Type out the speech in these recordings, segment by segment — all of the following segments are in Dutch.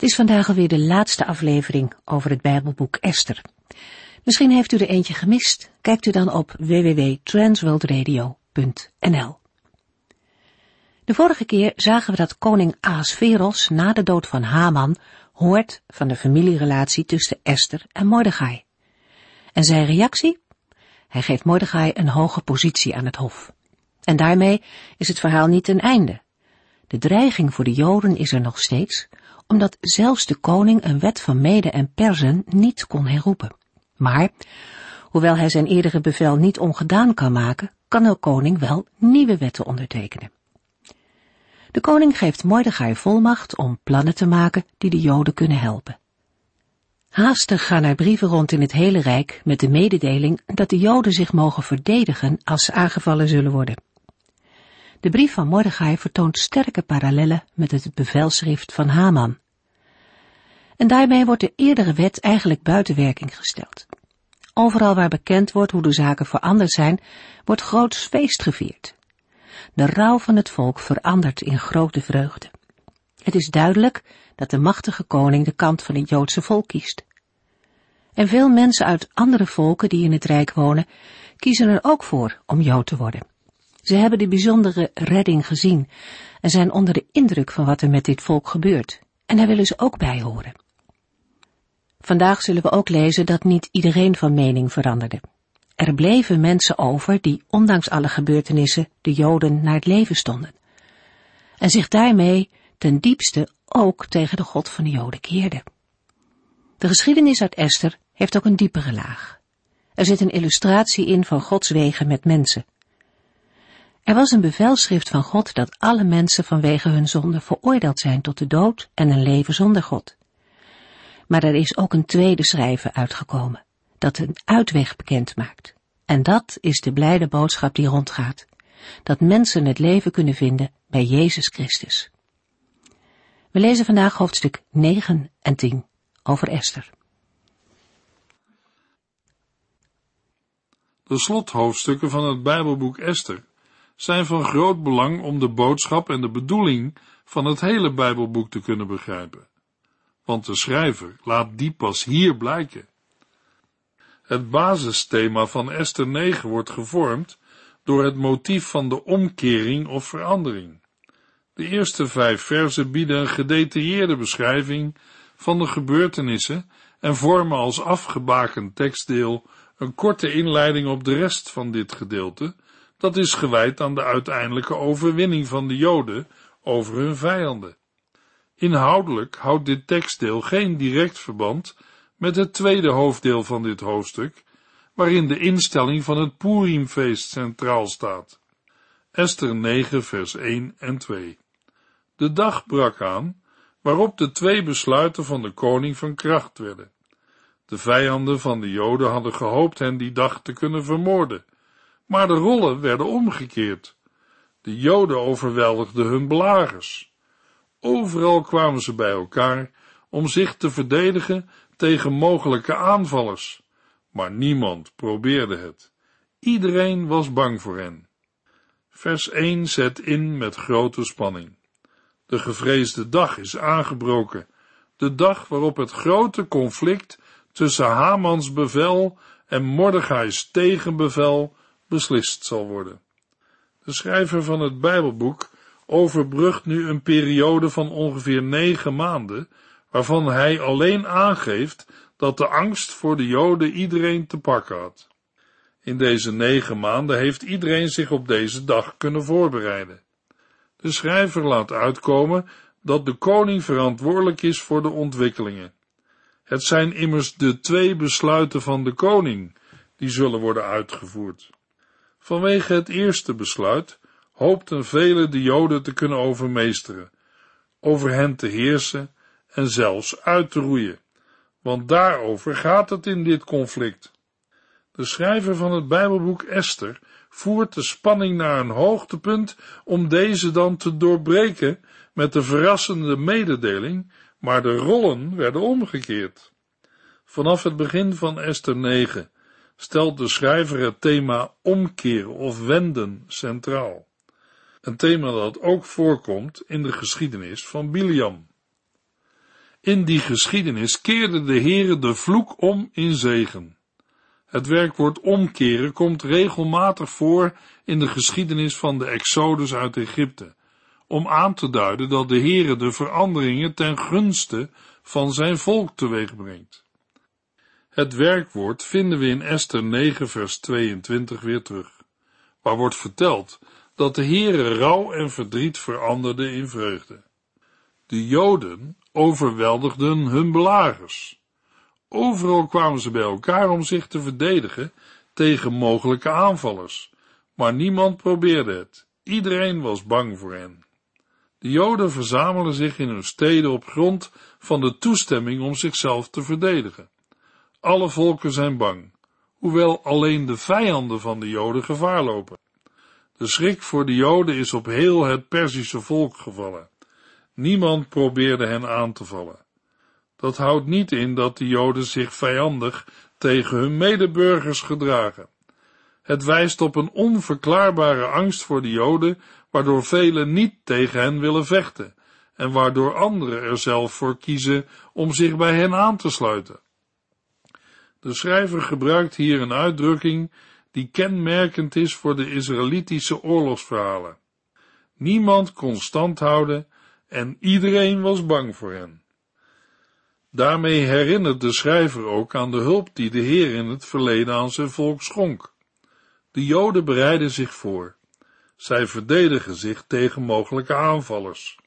Het is vandaag alweer de laatste aflevering over het Bijbelboek Esther. Misschien heeft u er eentje gemist. Kijkt u dan op www.transworldradio.nl. De vorige keer zagen we dat koning Ahasveros na de dood van Haman hoort van de familierelatie tussen Esther en Mordechai. En zijn reactie? Hij geeft Mordechai een hoge positie aan het hof. En daarmee is het verhaal niet ten einde. De dreiging voor de Joden is er nog steeds, omdat zelfs de koning een wet van Mede en Persen niet kon herroepen. Maar, hoewel hij zijn eerdere bevel niet ongedaan kan maken, kan de koning wel nieuwe wetten ondertekenen. De koning geeft Mordechai volmacht om plannen te maken die de Joden kunnen helpen. Haastig gaan er brieven rond in het hele Rijk met de mededeling dat de Joden zich mogen verdedigen als ze aangevallen zullen worden. De brief van Mordechai vertoont sterke parallellen met het bevelschrift van Haman. En daarmee wordt de eerdere wet eigenlijk buiten werking gesteld. Overal waar bekend wordt hoe de zaken veranderd zijn, wordt groots feest gevierd. De rouw van het volk verandert in grote vreugde. Het is duidelijk dat de machtige koning de kant van het Joodse volk kiest. En veel mensen uit andere volken die in het Rijk wonen, kiezen er ook voor om Jood te worden. Ze hebben de bijzondere redding gezien en zijn onder de indruk van wat er met dit volk gebeurt. En daar willen ze ook bij horen. Vandaag zullen we ook lezen dat niet iedereen van mening veranderde. Er bleven mensen over die ondanks alle gebeurtenissen de Joden naar het leven stonden. En zich daarmee ten diepste ook tegen de God van de Joden keerden. De geschiedenis uit Esther heeft ook een diepere laag. Er zit een illustratie in van Gods wegen met mensen. Er was een bevelschrift van God dat alle mensen vanwege hun zonde veroordeeld zijn tot de dood en een leven zonder God. Maar er is ook een tweede schrijven uitgekomen, dat een uitweg bekend maakt. En dat is de blijde boodschap die rondgaat, dat mensen het leven kunnen vinden bij Jezus Christus. We lezen vandaag hoofdstuk 9 en 10 over Esther. De slothoofdstukken van het Bijbelboek Esther zijn van groot belang om de boodschap en de bedoeling van het hele Bijbelboek te kunnen begrijpen. Want de schrijver laat die pas hier blijken. Het basisthema van Esther 9 wordt gevormd door het motief van de omkering of verandering. De eerste vijf versen bieden een gedetailleerde beschrijving van de gebeurtenissen en vormen als afgebakend tekstdeel een korte inleiding op de rest van dit gedeelte, dat is gewijd aan de uiteindelijke overwinning van de Joden over hun vijanden. Inhoudelijk houdt dit tekstdeel geen direct verband met het tweede hoofddeel van dit hoofdstuk, waarin de instelling van het Purimfeest centraal staat. Esther 9 vers 1 en 2. De dag brak aan, waarop de twee besluiten van de koning van kracht werden. De vijanden van de Joden hadden gehoopt hen die dag te kunnen vermoorden, maar de rollen werden omgekeerd. De Joden overweldigden hun belagers. Overal kwamen ze bij elkaar om zich te verdedigen tegen mogelijke aanvallers, maar niemand probeerde het. Iedereen was bang voor hen. Vers 1 zet in met grote spanning. De gevreesde dag is aangebroken, de dag waarop het grote conflict tussen Hamans bevel en Mordechai's tegenbevel beslist zal worden. De schrijver van het Bijbelboek overbrugt nu een periode van ongeveer negen maanden, waarvan hij alleen aangeeft dat de angst voor de Joden iedereen te pakken had. In deze negen maanden heeft iedereen zich op deze dag kunnen voorbereiden. De schrijver laat uitkomen dat de koning verantwoordelijk is voor de ontwikkelingen. Het zijn immers de twee besluiten van de koning die zullen worden uitgevoerd. Vanwege het eerste besluit hoopten velen de Joden te kunnen overmeesteren, over hen te heersen en zelfs uit te roeien, want daarover gaat het in dit conflict. De schrijver van het Bijbelboek Esther voert de spanning naar een hoogtepunt om deze dan te doorbreken met de verrassende mededeling, maar de rollen werden omgekeerd. Vanaf het begin van Esther 9 stelt de schrijver het thema omkeren of wenden centraal. Een thema dat ook voorkomt in de geschiedenis van Biliam. In die geschiedenis keerde de Heere de vloek om in zegen. Het werkwoord omkeren komt regelmatig voor in de geschiedenis van de Exodus uit Egypte, om aan te duiden dat de Heere de veranderingen ten gunste van zijn volk teweeg brengt. Het werkwoord vinden we in Esther 9 vers 22 weer terug, waar wordt verteld dat de Heere rouw en verdriet veranderde in vreugde. De Joden overweldigden hun belagers. Overal kwamen ze bij elkaar om zich te verdedigen tegen mogelijke aanvallers, maar niemand probeerde het. Iedereen was bang voor hen. De Joden verzamelden zich in hun steden op grond van de toestemming om zichzelf te verdedigen. Alle volken zijn bang, hoewel alleen de vijanden van de Joden gevaar lopen. De schrik voor de Joden is op heel het Perzische volk gevallen. Niemand probeerde hen aan te vallen. Dat houdt niet in dat de Joden zich vijandig tegen hun medeburgers gedragen. Het wijst op een onverklaarbare angst voor de Joden, waardoor velen niet tegen hen willen vechten en waardoor anderen er zelf voor kiezen om zich bij hen aan te sluiten. De schrijver gebruikt hier een uitdrukking die kenmerkend is voor de Israëlitische oorlogsverhalen. Niemand kon stand houden en iedereen was bang voor hen. Daarmee herinnert de schrijver ook aan de hulp die de Heer in het verleden aan zijn volk schonk. De Joden bereiden zich voor. Zij verdedigen zich tegen mogelijke aanvallers.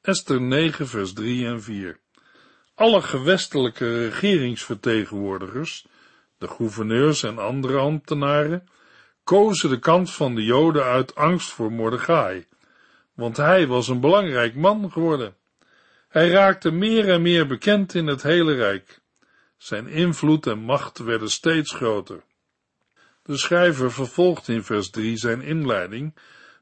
Esther 9 vers 3 en 4 Alle gewestelijke regeringsvertegenwoordigers, de gouverneurs en andere ambtenaren, kozen de kant van de Joden uit angst voor Mordechai, want hij was een belangrijk man geworden. Hij raakte meer en meer bekend in het hele rijk. Zijn invloed en macht werden steeds groter. De schrijver vervolgt in vers 3 zijn inleiding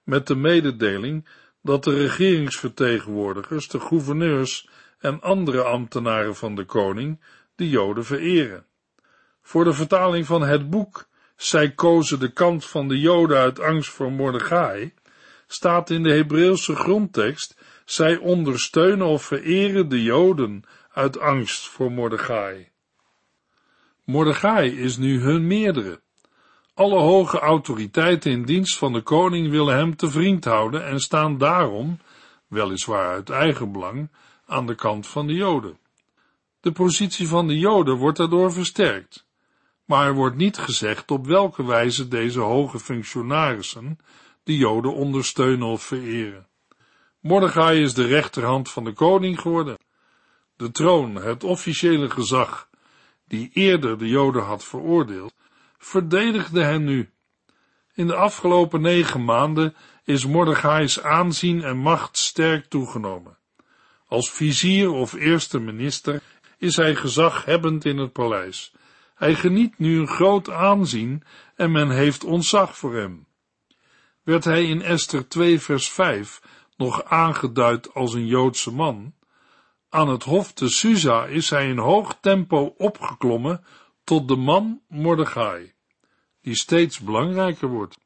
met de mededeling dat de regeringsvertegenwoordigers, de gouverneurs en andere ambtenaren van de koning de Joden vereren. Voor de vertaling van het boek Zij kozen de kant van de Joden uit angst voor Mordechai, staat in de Hebreeuwse grondtekst, zij ondersteunen of vereren de Joden uit angst voor Mordechai. Mordechai is nu hun meerdere. Alle hoge autoriteiten in dienst van de koning willen hem te vriend houden en staan daarom, weliswaar uit eigen belang, aan de kant van de Joden. De positie van de Joden wordt daardoor versterkt, maar er wordt niet gezegd op welke wijze deze hoge functionarissen de Joden ondersteunen of vereren. Mordechai is de rechterhand van de koning geworden. De troon, het officiële gezag, die eerder de Joden had veroordeeld, verdedigde hen nu. In de afgelopen negen maanden is Mordechai's aanzien en macht sterk toegenomen. Als vizier of eerste minister is hij gezaghebbend in het paleis. Hij geniet nu een groot aanzien en men heeft ontzag voor hem werd hij in Esther 2 vers 5 nog aangeduid als een Joodse man. Aan het hof te Susa is hij in hoog tempo opgeklommen tot de man Mordechai, die steeds belangrijker wordt.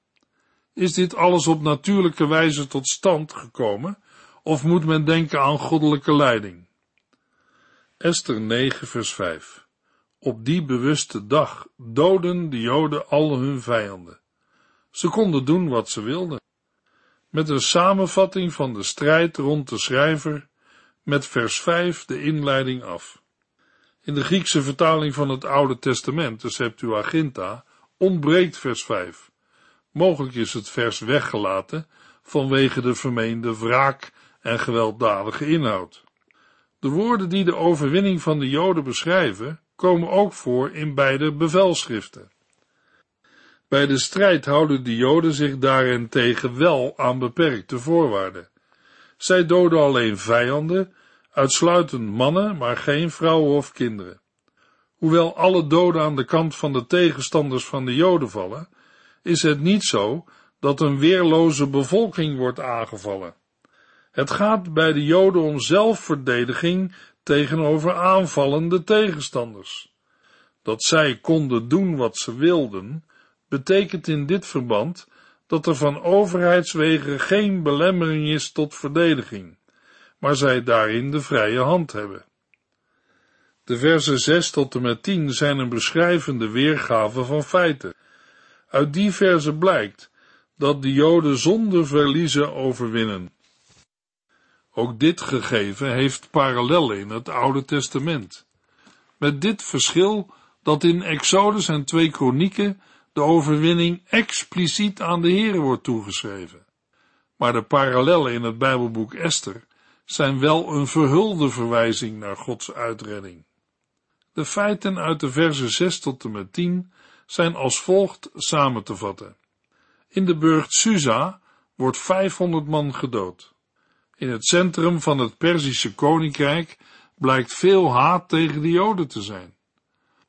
Is dit alles op natuurlijke wijze tot stand gekomen, of moet men denken aan goddelijke leiding? Esther 9 vers 5 Op die bewuste dag doden de Joden al hun vijanden. Ze konden doen wat ze wilden. Met een samenvatting van de strijd rond de schrijver met vers 5 de inleiding af. In de Griekse vertaling van het Oude Testament, de Septuaginta, ontbreekt vers 5. Mogelijk is het vers weggelaten vanwege de vermeende wraak en gewelddadige inhoud. De woorden die de overwinning van de Joden beschrijven, komen ook voor in beide bevelschriften. Bij de strijd houden de Joden zich daarentegen wel aan beperkte voorwaarden. Zij doden alleen vijanden, uitsluitend mannen, maar geen vrouwen of kinderen. Hoewel alle doden aan de kant van de tegenstanders van de Joden vallen, is het niet zo dat een weerloze bevolking wordt aangevallen. Het gaat bij de Joden om zelfverdediging tegenover aanvallende tegenstanders. Dat zij konden doen wat ze wilden, betekent in dit verband dat er van overheidswegen geen belemmering is tot verdediging, maar zij daarin de vrije hand hebben. De versen 6 tot en met 10 zijn een beschrijvende weergave van feiten. Uit die versen blijkt dat de Joden zonder verliezen overwinnen. Ook dit gegeven heeft parallellen in het Oude Testament. Met dit verschil dat in Exodus en twee Kronieken de overwinning expliciet aan de Heer wordt toegeschreven. Maar de parallellen in het Bijbelboek Esther zijn wel een verhulde verwijzing naar Gods uitredding. De feiten uit de versen 6 tot en met 10 zijn als volgt samen te vatten. In de burcht Susa wordt 500 man gedood. In het centrum van het Perzische koninkrijk blijkt veel haat tegen de Joden te zijn.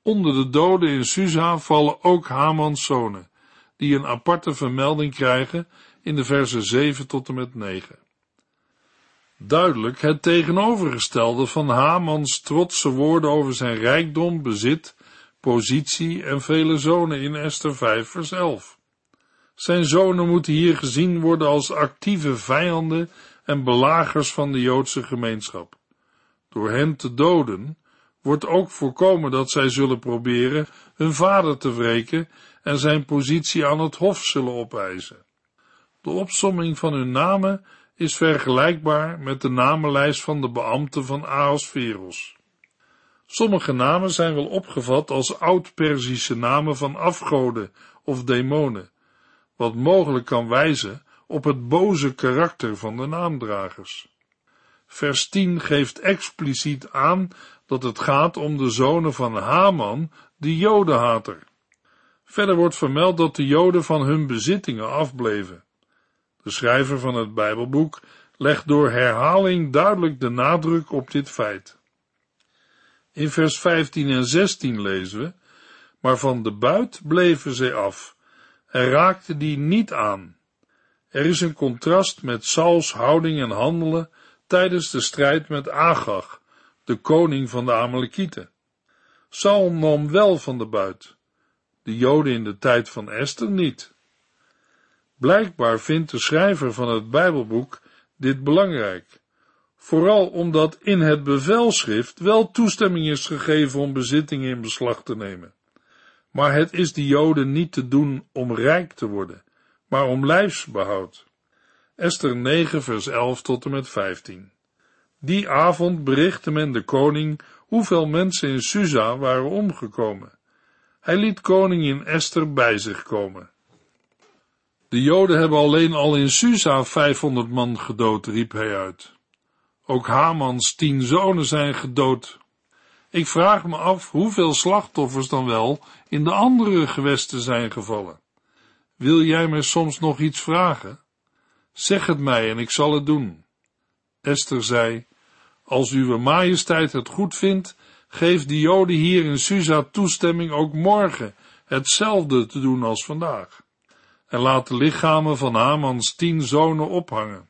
Onder de doden in Susa vallen ook Hamans zonen, die een aparte vermelding krijgen in de versen 7 tot en met 9. Duidelijk het tegenovergestelde van Hamans trotse woorden over zijn rijkdom, bezit, positie en vele zonen in Esther 5 vers 11. Zijn zonen moeten hier gezien worden als actieve vijanden en belagers van de Joodse gemeenschap. Door hen te doden wordt ook voorkomen dat zij zullen proberen hun vader te wreken en zijn positie aan het hof zullen opeisen. De opsomming van hun namen is vergelijkbaar met de namenlijst van de beambten van Ahasveros. Sommige namen zijn wel opgevat als oud-Perzische namen van afgoden of demonen, wat mogelijk kan wijzen op het boze karakter van de naamdragers. Vers 10 geeft expliciet aan dat het gaat om de zonen van Haman, de Jodenhater. Verder wordt vermeld dat de Joden van hun bezittingen afbleven. De schrijver van het Bijbelboek legt door herhaling duidelijk de nadruk op dit feit. In vers 15 en 16 lezen we, maar van de buit bleven zij af en raakten die niet aan. Er is een contrast met Sauls houding en handelen tijdens de strijd met Agag, de koning van de Amalekieten. Saul nam wel van de buit, de Joden in de tijd van Esther niet. Blijkbaar vindt de schrijver van het Bijbelboek dit belangrijk, vooral omdat in het bevelschrift wel toestemming is gegeven om bezittingen in beslag te nemen. Maar het is de Joden niet te doen om rijk te worden, maar om lijfsbehoud. Esther 9 vers 11 tot en met 15. Die avond berichtte men de koning hoeveel mensen in Susa waren omgekomen. Hij liet koningin Esther bij zich komen. De Joden hebben alleen al in Susa 500 man gedood, riep hij uit. Ook Hamans tien zonen zijn gedood. Ik vraag me af hoeveel slachtoffers dan wel in de andere gewesten zijn gevallen. Wil jij me soms nog iets vragen? Zeg het mij en ik zal het doen. Esther zei, als uw majesteit het goed vindt, geef de Joden hier in Susa toestemming ook morgen hetzelfde te doen als vandaag. En laat de lichamen van Hamans tien zonen ophangen.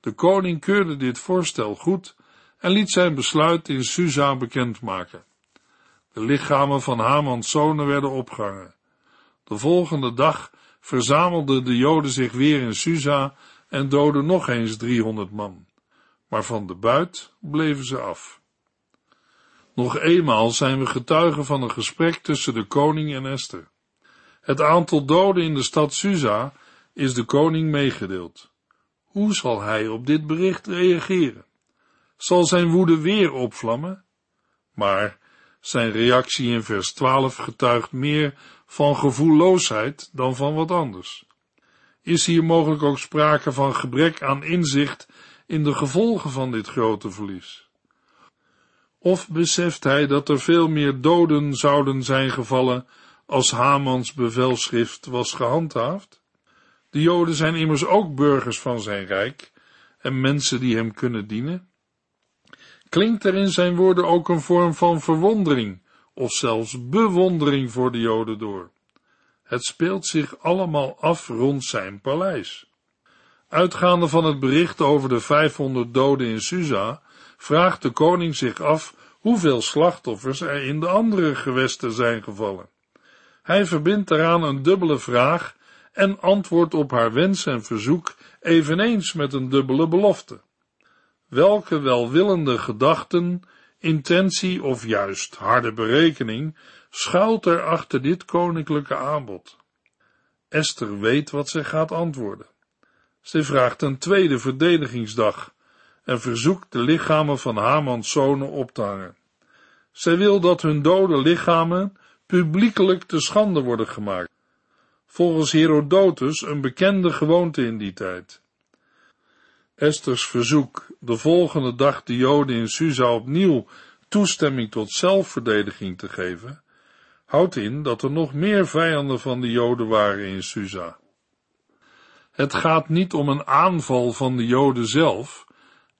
De koning keurde dit voorstel goed en liet zijn besluit in Susa bekendmaken. De lichamen van Hamans zonen werden opgehangen. De volgende dag verzamelden de Joden zich weer in Susa en doden nog eens driehonderd man. Maar van de buit bleven ze af. Nog eenmaal zijn we getuigen van een gesprek tussen de koning en Esther. Het aantal doden in de stad Susa is de koning meegedeeld. Hoe zal hij op dit bericht reageren? Zal zijn woede weer opvlammen? Maar zijn reactie in vers 12 getuigt meer van gevoelloosheid dan van wat anders. Is hier mogelijk ook sprake van gebrek aan inzicht in de gevolgen van dit grote verlies? Of beseft hij dat er veel meer doden zouden zijn gevallen als Hamans bevelschrift was gehandhaafd? De Joden zijn immers ook burgers van zijn rijk en mensen die hem kunnen dienen. Klinkt er in zijn woorden ook een vorm van verwondering of zelfs bewondering voor de Joden door. Het speelt zich allemaal af rond zijn paleis. Uitgaande van het bericht over de 500 doden in Susa, vraagt de koning zich af hoeveel slachtoffers er in de andere gewesten zijn gevallen. Hij verbindt daaraan een dubbele vraag en antwoordt op haar wens en verzoek eveneens met een dubbele belofte. Welke welwillende gedachten, intentie of juist harde berekening schuilt er achter dit koninklijke aanbod? Esther weet wat zij gaat antwoorden. Zij vraagt een tweede verdedigingsdag en verzoekt de lichamen van Hamans zonen op te hangen. Zij wil dat hun dode lichamen publiekelijk te schande worden gemaakt. Volgens Herodotus een bekende gewoonte in die tijd. Esters verzoek de volgende dag de Joden in Susa opnieuw toestemming tot zelfverdediging te geven, houdt in dat er nog meer vijanden van de Joden waren in Susa. Het gaat niet om een aanval van de Joden zelf,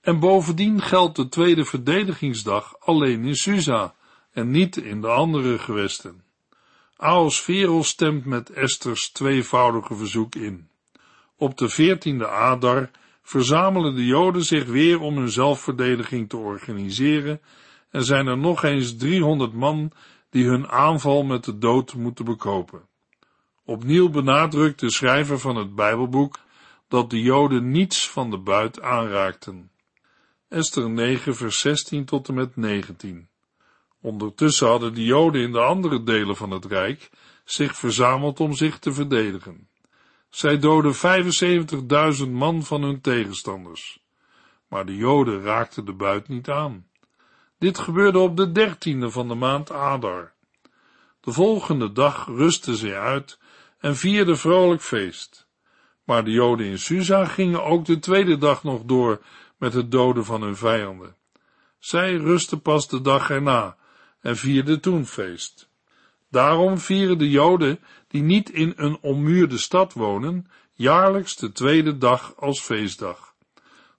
en bovendien geldt de tweede verdedigingsdag alleen in Susa en niet in de andere gewesten. Aosferos stemt met Esters tweevoudige verzoek in. Op de veertiende Adar verzamelen de Joden zich weer om hun zelfverdediging te organiseren en zijn er nog eens 300 man die hun aanval met de dood moeten bekopen. Opnieuw benadrukt de schrijver van het Bijbelboek dat de Joden niets van de buit aanraakten. Esther 9 vers 16 tot en met 19. Ondertussen hadden de Joden in de andere delen van het Rijk zich verzameld om zich te verdedigen. Zij doden 75.000 man van hun tegenstanders. Maar de Joden raakten de buit niet aan. Dit gebeurde op de dertiende van de maand Adar. De volgende dag rustten zij uit en vierden vrolijk feest. Maar de Joden in Susa gingen ook de tweede dag nog door met het doden van hun vijanden. Zij rustten pas de dag erna en vierden toen feest. Daarom vieren de Joden die niet in een ommuurde stad wonen, jaarlijks de tweede dag als feestdag.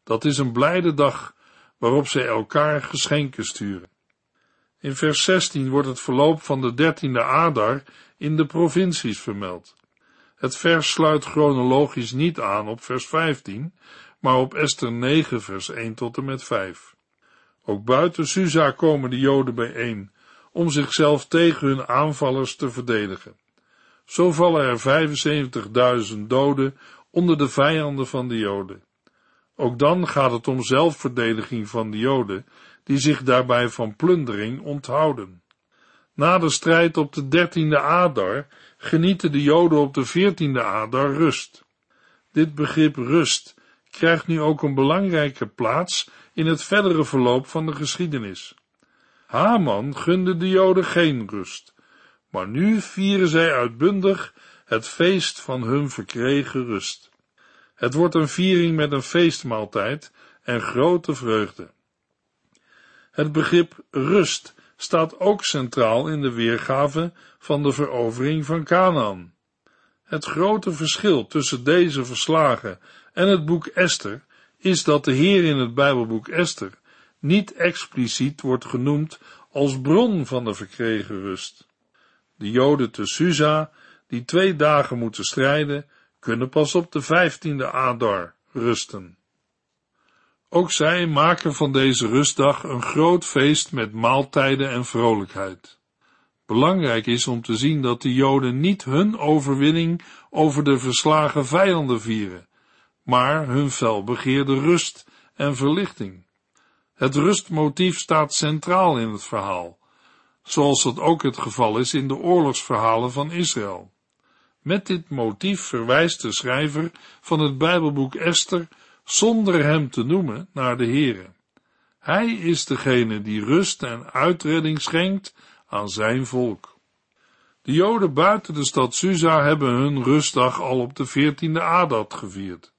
Dat is een blijde dag waarop zij elkaar geschenken sturen. In vers 16 wordt het verloop van de dertiende Adar in de provincies vermeld. Het vers sluit chronologisch niet aan op vers 15, maar op Esther 9 vers 1 tot en met 5. Ook buiten Susa komen de Joden bijeen, om zichzelf tegen hun aanvallers te verdedigen. Zo vallen er 75.000 doden onder de vijanden van de Joden. Ook dan gaat het om zelfverdediging van de Joden, die zich daarbij van plundering onthouden. Na de strijd op de dertiende Adar genieten de Joden op de veertiende Adar rust. Dit begrip rust krijgt nu ook een belangrijke plaats in het verdere verloop van de geschiedenis. Haman gunde de Joden geen rust, maar nu vieren zij uitbundig het feest van hun verkregen rust. Het wordt een viering met een feestmaaltijd en grote vreugde. Het begrip rust staat ook centraal in de weergave van de verovering van Canaan. Het grote verschil tussen deze verslagen en het boek Esther is dat de Heer in het Bijbelboek Esther niet expliciet wordt genoemd als bron van de verkregen rust. De Joden te Susa, die twee dagen moeten strijden, kunnen pas op de vijftiende Adar rusten. Ook zij maken van deze rustdag een groot feest met maaltijden en vrolijkheid. Belangrijk is om te zien dat de Joden niet hun overwinning over de verslagen vijanden vieren, maar hun felbegeerde rust en verlichting. Het rustmotief staat centraal in het verhaal, zoals dat ook het geval is in de oorlogsverhalen van Israël. Met dit motief verwijst de schrijver van het Bijbelboek Esther zonder hem te noemen naar de Heere. Hij is degene die rust en uitredding schenkt aan zijn volk. De Joden buiten de stad Susa hebben hun rustdag al op de veertiende Adat gevierd.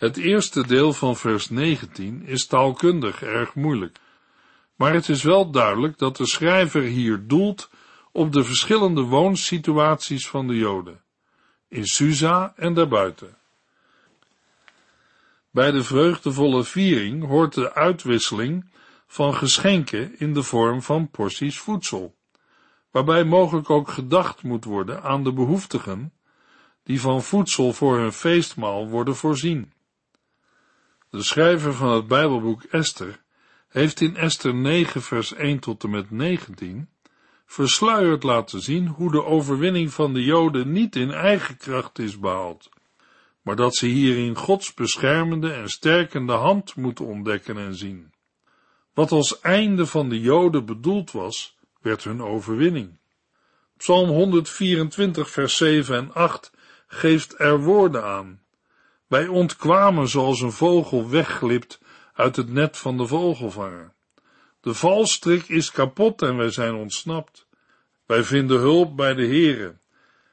Het eerste deel van vers 19 is taalkundig erg moeilijk, maar het is wel duidelijk dat de schrijver hier doelt op de verschillende woonsituaties van de Joden, in Susa en daarbuiten. Bij de vreugdevolle viering hoort de uitwisseling van geschenken in de vorm van porties voedsel, waarbij mogelijk ook gedacht moet worden aan de behoeftigen die van voedsel voor hun feestmaal worden voorzien. De schrijver van het Bijbelboek Esther heeft in Esther 9 vers 1 tot en met 19 versluierd laten zien hoe de overwinning van de Joden niet in eigen kracht is behaald, maar dat ze hierin Gods beschermende en sterkende hand moeten ontdekken en zien. Wat als einde van de Joden bedoeld was, werd hun overwinning. Psalm 124 vers 7 en 8 geeft er woorden aan. Wij ontkwamen zoals een vogel wegglipt uit het net van de vogelvanger. De valstrik is kapot en wij zijn ontsnapt. Wij vinden hulp bij de Heere.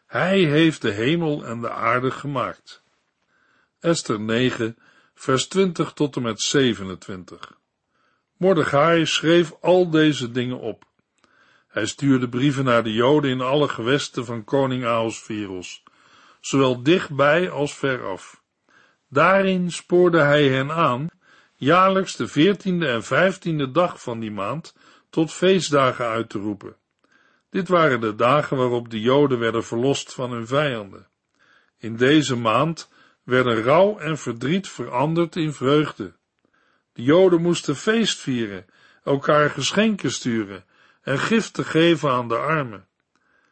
Hij heeft de hemel en de aarde gemaakt. Esther 9, vers 20 tot en met 27. Mordechai schreef al deze dingen op. Hij stuurde brieven naar de Joden in alle gewesten van koning Ahasveros, zowel dichtbij als veraf. Daarin spoorde hij hen aan jaarlijks de veertiende en vijftiende dag van die maand tot feestdagen uit te roepen. Dit waren de dagen waarop de Joden werden verlost van hun vijanden. In deze maand werden rouw en verdriet veranderd in vreugde. De Joden moesten feest vieren, elkaar geschenken sturen en giften geven aan de armen.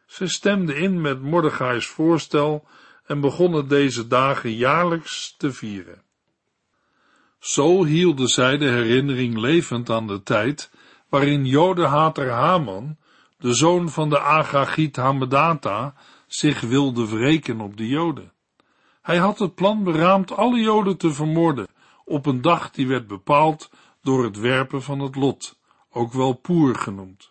Ze stemden in met Mordechai's voorstel en begonnen deze dagen jaarlijks te vieren. Zo hielden zij de herinnering levend aan de tijd waarin jodenhater Haman, de zoon van de Agagiet Hamedata, zich wilde wreken op de joden. Hij had het plan beraamd alle joden te vermoorden op een dag die werd bepaald door het werpen van het lot, ook wel poer genoemd.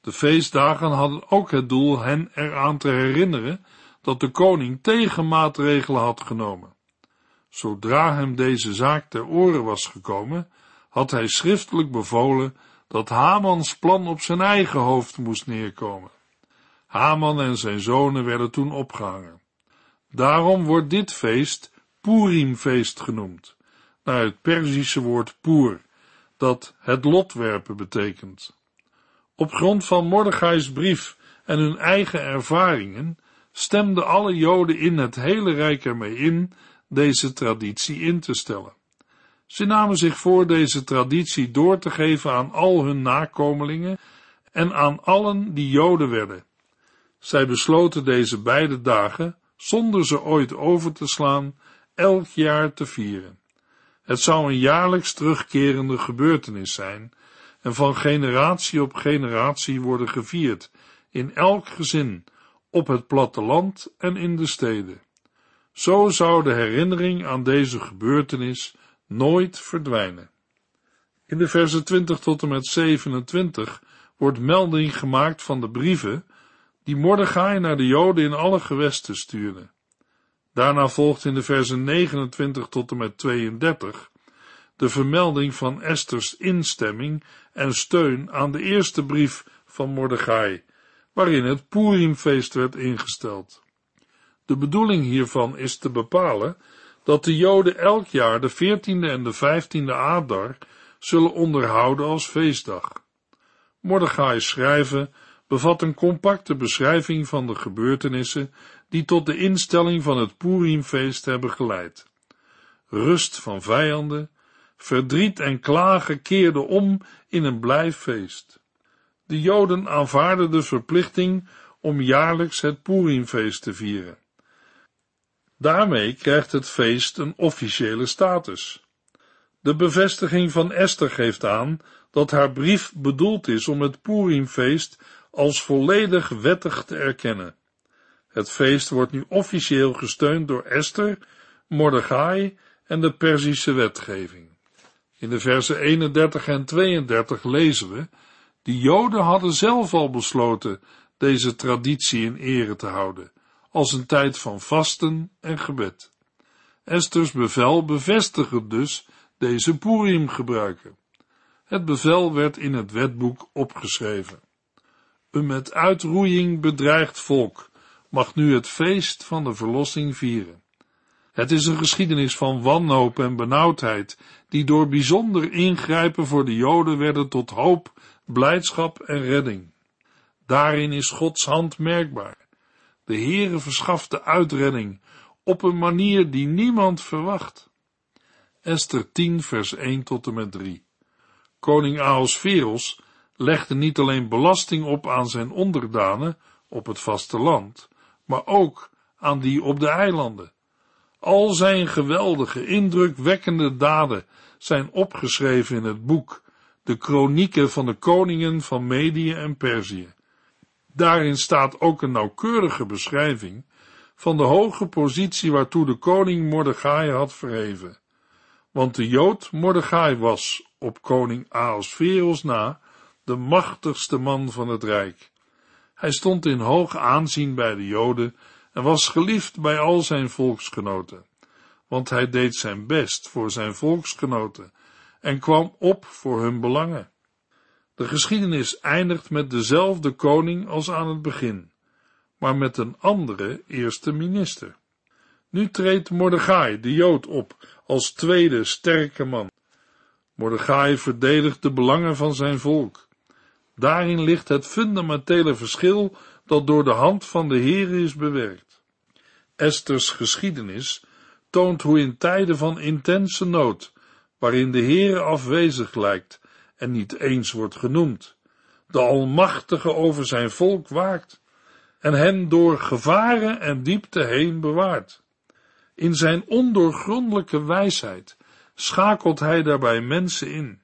De feestdagen hadden ook het doel hen eraan te herinneren dat de koning tegenmaatregelen had genomen. Zodra hem deze zaak ter oren was gekomen, had hij schriftelijk bevolen dat Hamans plan op zijn eigen hoofd moest neerkomen. Haman en zijn zonen werden toen opgehangen. Daarom wordt dit feest Purimfeest genoemd, naar het Perzische woord Poer, dat het lotwerpen betekent. Op grond van Mordechai's brief en hun eigen ervaringen stemden alle Joden in het hele Rijk ermee in deze traditie in te stellen. Ze namen zich voor deze traditie door te geven aan al hun nakomelingen en aan allen die Joden werden. Zij besloten deze beide dagen, zonder ze ooit over te slaan, elk jaar te vieren. Het zou een jaarlijks terugkerende gebeurtenis zijn en van generatie op generatie worden gevierd, in elk gezin, op het platteland en in de steden. Zo zou de herinnering aan deze gebeurtenis nooit verdwijnen. In de versen 20 tot en met 27 wordt melding gemaakt van de brieven die Mordechai naar de Joden in alle gewesten stuurde. Daarna volgt in de versen 29 tot en met 32 de vermelding van Esters instemming en steun aan de eerste brief van Mordechai, waarin het Purimfeest werd ingesteld. De bedoeling hiervan is te bepalen dat de Joden elk jaar de 14e en de 15e Adar zullen onderhouden als feestdag. Mordechai's schrijven bevat een compacte beschrijving van de gebeurtenissen die tot de instelling van het Purimfeest hebben geleid. Rust van vijanden, verdriet en klagen keerden om in een blij feest. De Joden aanvaarden de verplichting om jaarlijks het Purimfeest te vieren. Daarmee krijgt het feest een officiële status. De bevestiging van Esther geeft aan dat haar brief bedoeld is om het Purimfeest als volledig wettig te erkennen. Het feest wordt nu officieel gesteund door Esther, Mordechai en de Perzische wetgeving. In de versen 31 en 32 lezen we, de Joden hadden zelf al besloten deze traditie in ere te houden, als een tijd van vasten en gebed. Esters bevel bevestigde dus deze Purim gebruiken. Het bevel werd in het wetboek opgeschreven. Een met uitroeiing bedreigd volk mag nu het feest van de verlossing vieren. Het is een geschiedenis van wanhoop en benauwdheid, die door bijzonder ingrijpen voor de Joden werden tot hoop, blijdschap en redding. Daarin is Gods hand merkbaar. De Heere verschaft de uitredding op een manier die niemand verwacht. Esther 10 vers 1 tot en met 3 Koning Ahasveros legde niet alleen belasting op aan zijn onderdanen op het vasteland, maar ook aan die op de eilanden. Al zijn geweldige, indrukwekkende daden zijn opgeschreven in het boek, de kronieken van de koningen van Medië en Perzië. Daarin staat ook een nauwkeurige beschrijving van de hoge positie waartoe de koning Mordechai had verheven. Want de Jood Mordechai was, op koning Ahasveros na, de machtigste man van het rijk. Hij stond in hoog aanzien bij de Joden en was geliefd bij al zijn volksgenoten, want hij deed zijn best voor zijn volksgenoten en kwam op voor hun belangen. De geschiedenis eindigt met dezelfde koning als aan het begin, maar met een andere eerste minister. Nu treedt Mordechai, de Jood, op als tweede sterke man. Mordechai verdedigt de belangen van zijn volk. Daarin ligt het fundamentele verschil dat door de hand van de Heer is bewerkt. Esters geschiedenis toont hoe in tijden van intense nood, waarin de Heer afwezig lijkt en niet eens wordt genoemd, de Almachtige over zijn volk waakt en hen door gevaren en diepte heen bewaart. In zijn ondoorgrondelijke wijsheid schakelt hij daarbij mensen in,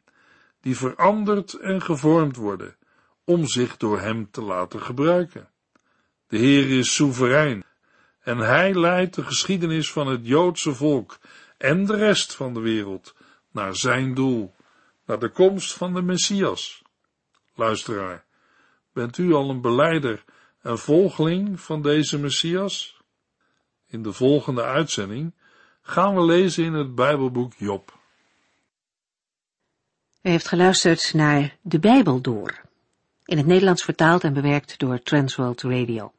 die veranderd en gevormd worden, om zich door hem te laten gebruiken. De Heer is soeverein en hij leidt de geschiedenis van het Joodse volk en de rest van de wereld naar zijn doel, naar de komst van de Messias. Luisteraar, bent u al een beleider en volgeling van deze Messias? In de volgende uitzending gaan we lezen in het Bijbelboek Job. U heeft geluisterd naar De Bijbel Door, in het Nederlands vertaald en bewerkt door Transworld Radio.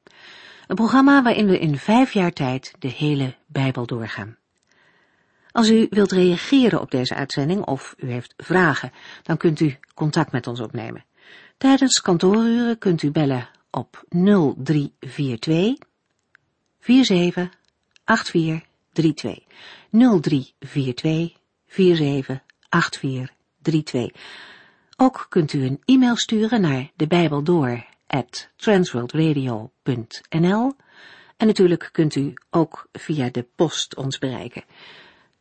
Een programma waarin we in vijf jaar tijd de hele Bijbel doorgaan. Als u wilt reageren op deze uitzending of u heeft vragen, dan kunt u contact met ons opnemen. Tijdens kantooruren kunt u bellen op 0342 47 8432 0342 47 8432. Ook kunt u een e-mail sturen naar de en natuurlijk kunt u ook via de post ons bereiken.